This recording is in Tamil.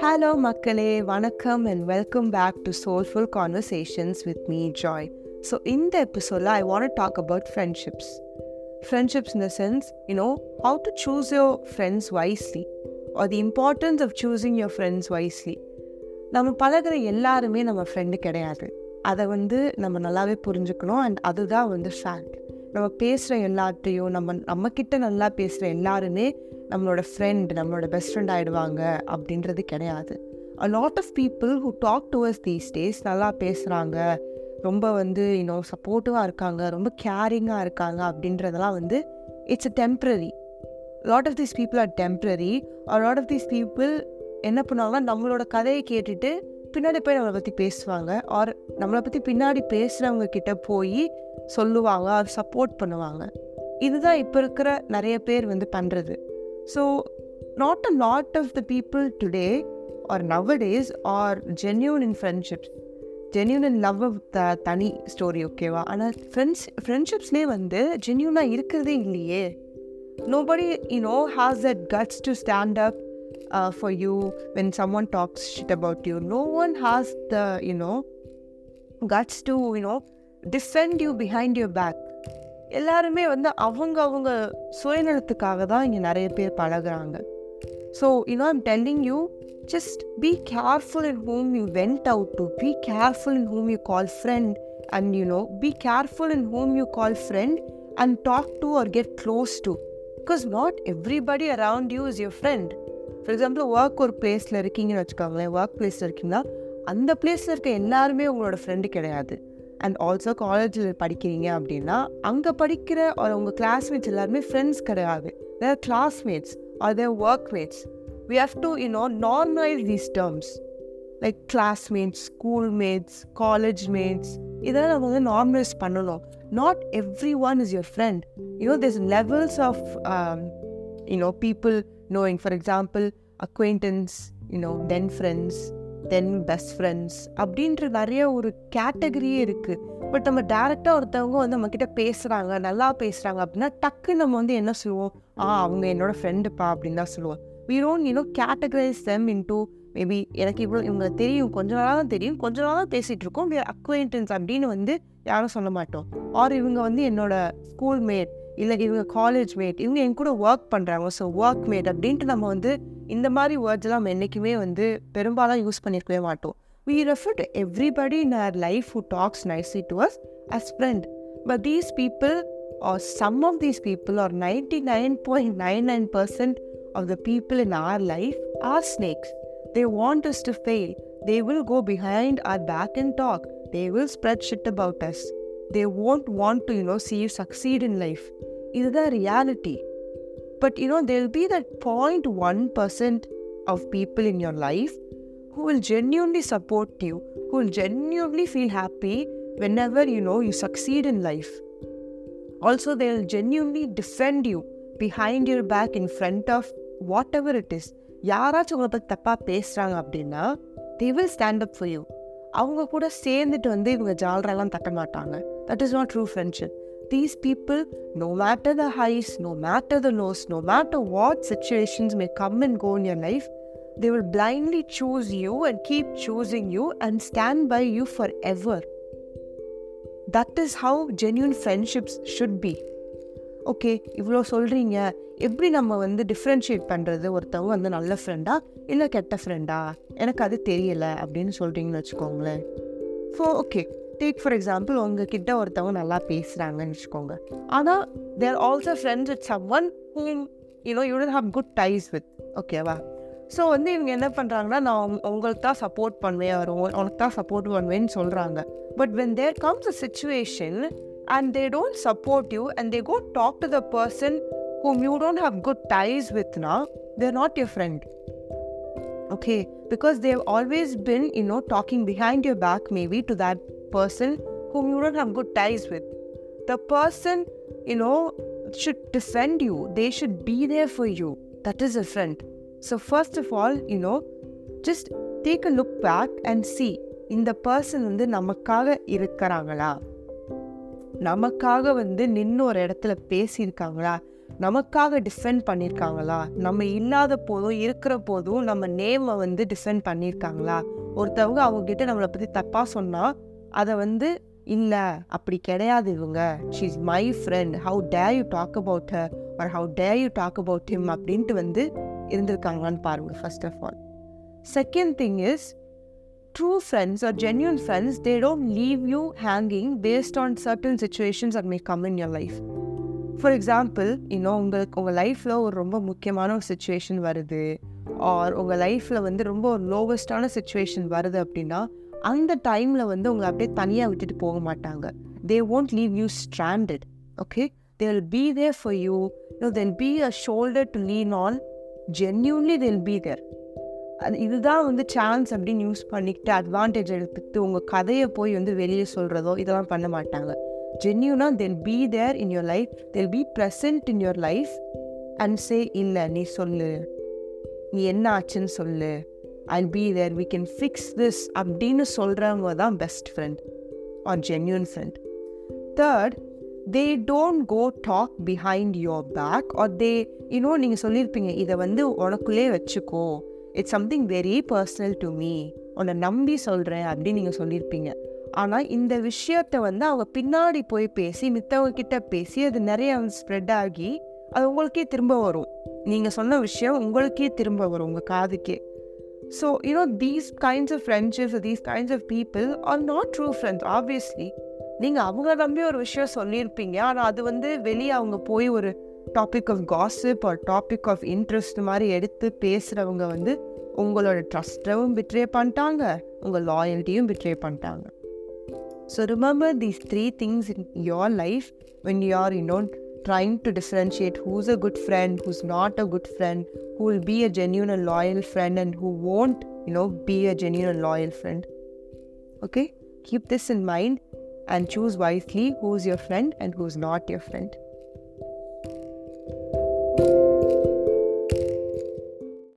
ஹலோ மக்களே. வணக்கம் and welcome back to soulful conversations with me Joy so இந்த எபிசோடில் I want talk about friendships friendships in the sense you know how to choose your friends wisely or the importance of choosing your friends wisely நம்ம பழகுற எல்லாருமே நம்ம ஃப்ரெண்டு கிடையாது. அதை வந்து நம்ம நல்லாவே புரிஞ்சுக்கணும் அண்ட் அதுதான் வந்து ஃபேக்ட் நம்ம பேசுகிற எல்லாத்தையும் நம்ம நம்மக்கிட்ட நல்லா பேசுகிற எல்லாருமே நம்மளோட ஃப்ரெண்ட் நம்மளோட பெஸ்ட் ஃப்ரெண்ட் ஆகிடுவாங்க அப்படின்றது கிடையாது. A lot of people who talk towards these days நல்லா பேசுகிறாங்க ரொம்ப வந்து இன்னும் சப்போர்ட்டிவாக இருக்காங்க ரொம்ப கேரிங்காக இருக்காங்க அப்படின்றதெல்லாம் வந்து it's a temporary lot of these people are temporary or lot of these people என்ன பண்ணுவாங்கன்னா நம்மளோட கதையை கேட்டுட்டு பின்னாடி போய் நம்மளை பற்றி பேசுவாங்க. ஆர் நம்மளை பற்றி பின்னாடி பேசுகிறவங்க கிட்ட போய் சொல்லுவாங்க அது சப்போர்ட் பண்ணுவாங்க. இதுதான் இப்போ இருக்கிற நிறைய பேர் வந்து பண்ணுறது so not a lot of the people today or now days are genuine in friendships genuine in love the தனி ஸ்டோரி ஓகேவா ஆனால் ஃப்ரெண்ட்ஸ் ஃப்ரெண்ட்ஷிப்ஸ்லேயே வந்து ஜென்யூனாக இருக்கிறதே இல்லையே. Nobody you know has that guts to stand up uh, for you when someone talks shit about you. No one has the, you know, guts to, you know, defend you behind your back. எல்லாருமே வந்து அவங்க அவங்க சுயநலத்துக்காக தான் இங்கே நிறைய பேர் பழகுறாங்க so you know I'm telling you just be careful in whom you went out to be careful in whom you call friend and you know be careful in whom you call friend and talk to or get close to because not everybody around you is your friend for example work ஒரு பிளேஸில் இருக்கீங்கன்னு வச்சுக்கோங்களேன் ஒர்க் பிளேஸில் இருக்கீங்கன்னா அந்த பிளேஸில் இருக்க எல்லாருமே உங்களோட ஃப்ரெண்டு கிடையாது. அண்ட் ஆல்சோ காலேஜில் படிக்கிறீங்க அப்படின்னா அங்கே படிக்கிற ஒரு உங்கள் கிளாஸ்மேட்ஸ் எல்லாருமே ஃப்ரெண்ட்ஸ் கிடையாது. They're classmates are they're work mates we have to you know normalise these terms like classmates school mates college mates இதெல்லாம் நம்ம வந்து நார்மலைஸ் பண்ணணும். Not every one is your friend you know this levels of you know people knowing for example acquaintance you know then friends then best friends அப்படின்ற நிறைய ஒரு கேட்டகரியே இருக்குது பட் நம்ம டேரெக்டாக ஒருத்தவங்க வந்து நம்மக்கிட்ட பேசுகிறாங்க நல்லா பேசுகிறாங்க அப்படின்னா டக்கு நம்ம வந்து என்ன சொல்லுவோம்? ஆ அவங்க என்னோட ஃப்ரெண்டுப்பா அப்படின்னு தான் சொல்லுவோம். We don't you know categorise them into maybe எனக்கு இவ்வளோ இவங்க தெரியும் கொஞ்ச நாளாக தான் தெரியும் கொஞ்ச நாளாக தான் பேசிகிட்டு இருக்கோம். வி அக்வைண்டன்ஸ் அப்படின்னு வந்து யாரும் சொல்ல மாட்டோம். ஆர் இவங்க வந்து என்னோட ஸ்கூல் மேட் இல்லை இவங்க காலேஜ் மேட் இவங்க என் கூட ஒர்க் பண்ணுறாங்க ஸோ ஒர்க் மேட் அப்படின்ட்டு நம்ம வந்து இந்த மாதிரி வேர்ட்ஸ்லாம் நம்ம என்றைக்குமே வந்து பெரும்பாலும் யூஸ் பண்ணியிருக்கவே மாட்டோம். We refer to everybody in our life who talks nicely to us as friend but these people are some of these people are ninety nine point nine nine percent of the people in our life are snakes they want us to fail they will go behind our back and talk they will spread shit about us they won't want to, you know, see you succeed in life. இதுதான் reality but you know there be that point one percent of people in your life who will genuinely support you, who will genuinely feel happy whenever you know you succeed in life. Also, they'll genuinely defend you behind your back in front of whatever it is. யாராச்சும் உங்களை பற்றி தப்பாக பேசுகிறாங்க அப்படின்னா they will stand up for you அவங்க கூட சேர்ந்துட்டு வந்து இவங்க ஜாலரெல்லாம் தட்ட மாட்டாங்க that is not true friendship these people no matter the highs no matter the lows no matter what situations may come and go in your life they will blindly choose you and keep choosing you and stand by you forever. That is how genuine friendships should be okay இவ்வளோ சொல்கிறீங்க எப்படி நம்ம வந்து டிஃப்ரென்ஷியேட் பண்ணுறது ஒருத்தவங்க வந்து நல்ல ஃப்ரெண்டா இல்லை கெட்ட ஃப்ரெண்டா எனக்கு அது தெரியலை அப்படின்னு சொல்கிறீங்கன்னு வச்சுக்கோங்களேன். So okay take for example உங்ககிட்ட ஒருத்தவங்க நல்லா பேசுகிறாங்கன்னு வச்சுக்கோங்க. ஆனால் they're also friends with some one whom you know you don't have good ties with ஓகேவா ஸோ வந்து இவங்க என்ன பண்ணுறாங்கன்னா நான் உங்க- உங்களுக்கு தான் சப்போர்ட் பண்ணுவேன் வரும் உனக்கு தான் சப்போர்ட் பண்ணுவேன்னு சொல்கிறாங்க but when there comes a situation and they don't support you and they go talk to the person whom you don't have good ties with now they're not your friend. Okay? Because they've always been you know talking behind your back maybe to that person whom you don't have good ties with. The person, you know, should defend you, they should be there for you. That is a friend. So, first of all, you take a look back and see இந்த பர்சன் வந்து நமக்காக இருக்கிறாங்களா நமக்காக வந்து நின்று ஒரு இடத்துல பேசியிருக்காங்களா நமக்காக டிஃபெண்ட் பண்ணியிருக்காங்களா நம்ம இல்லாத போதும் இருக்கிற போதும் நம்ம நேமை வந்து டிஃபெண்ட் பண்ணியிருக்காங்களா ஒருத்தவங்க அவங்கக்கிட்ட நம்மளை பற்றி தப்பாக சொன்னால் அதை வந்து இல்லை அப்படி கிடையாது இவங்க. She is my friend how dare you talk about her or how dare you talk about him அப்படின்ட்டு வந்து இருந்திருக்காங்களான்னு பாருங்கள் first of all second thing is true friends or genuine friends they don't leave you hanging based on certain situations that may come in your life for example இன்னும் உங்களுக்கு உங்கள் லைஃப்பில் ஒரு ரொம்ப முக்கியமான ஒரு சுச்சுவேஷன் வருது. ஆர் உங்கள் லைஃப்பில் வந்து ரொம்ப ஒரு லோவஸ்டான சுச்சுவேஷன் வருது அப்படின்னா அந்த டைமில் வந்து உங்களை அப்படியே தனியாக விட்டுட்டு போக மாட்டாங்க. They won't leave you stranded okay they will be there for you you then be a shoulder to lean on genuinely they'll be there அது இதுதான் வந்து சான்ஸ் அப்படின்னு யூஸ் பண்ணிக்கிட்டு அட்வான்டேஜ் எடுத்துட்டு உங்கள் கதையை போய் வந்து வெளியே சொல்கிறதோ இதெல்லாம் பண்ண மாட்டாங்க. ஜென்யூனாக they'll be there in your life they'll be present in your life and say இல்லை நீ சொல்லு. நீ என்ன ஆச்சுன்னு சொல்லு. I'll be there we can fix this அப்படின்னு சொல்கிறவங்க தான் best friend or genuine friend third they don't go talk behind your back or they இன்னும் நீங்கள் சொல்லியிருப்பீங்க இதை வந்து உனக்குள்ளே வச்சுக்கோ. It's something very personal to me உன்னை நம்பி சொல்கிறேன் அப்படின்னு நீங்கள் சொல்லியிருப்பீங்க. ஆனால் இந்த விஷயத்தை வந்து அவங்க பின்னாடி போய் பேசி மித்தவங்கக்கிட்ட பேசி அது நிறைய ஸ்ப்ரெட் ஆகி அது உங்களுக்கே திரும்ப வரும். நீங்கள் சொன்ன விஷயம் உங்களுக்கே திரும்ப வரும் உங்கள் காதுக்கே. So you know these kinds of or these kinds of people are not true friends obviously. நீங்கள் அவங்கள நம்பி ஒரு விஷயம் சொல்லியிருப்பீங்க. ஆனால் அது வந்து வெளியே அவங்க போய் ஒரு டாபிக் ஆஃப் காசிப் ஒரு டாபிக் ஆஃப் இன்ட்ரெஸ்ட் மாதிரி எடுத்து பேசுகிறவங்க வந்து உங்களோட ட்ரஸ்ட்டும் பிட்ரே பண்ணிட்டாங்க. உங்கள் லாயல்ட்டியும் பிட்ரே பண்ணிட்டாங்க. So remember these three things in your life when you are you don't trying to differentiate who's a good friend, who's not a good friend, who will be a genuine and loyal friend, and who won't, you know, be a genuine and loyal friend. Okay? Keep this in mind and choose wisely who's your friend and who's not your friend.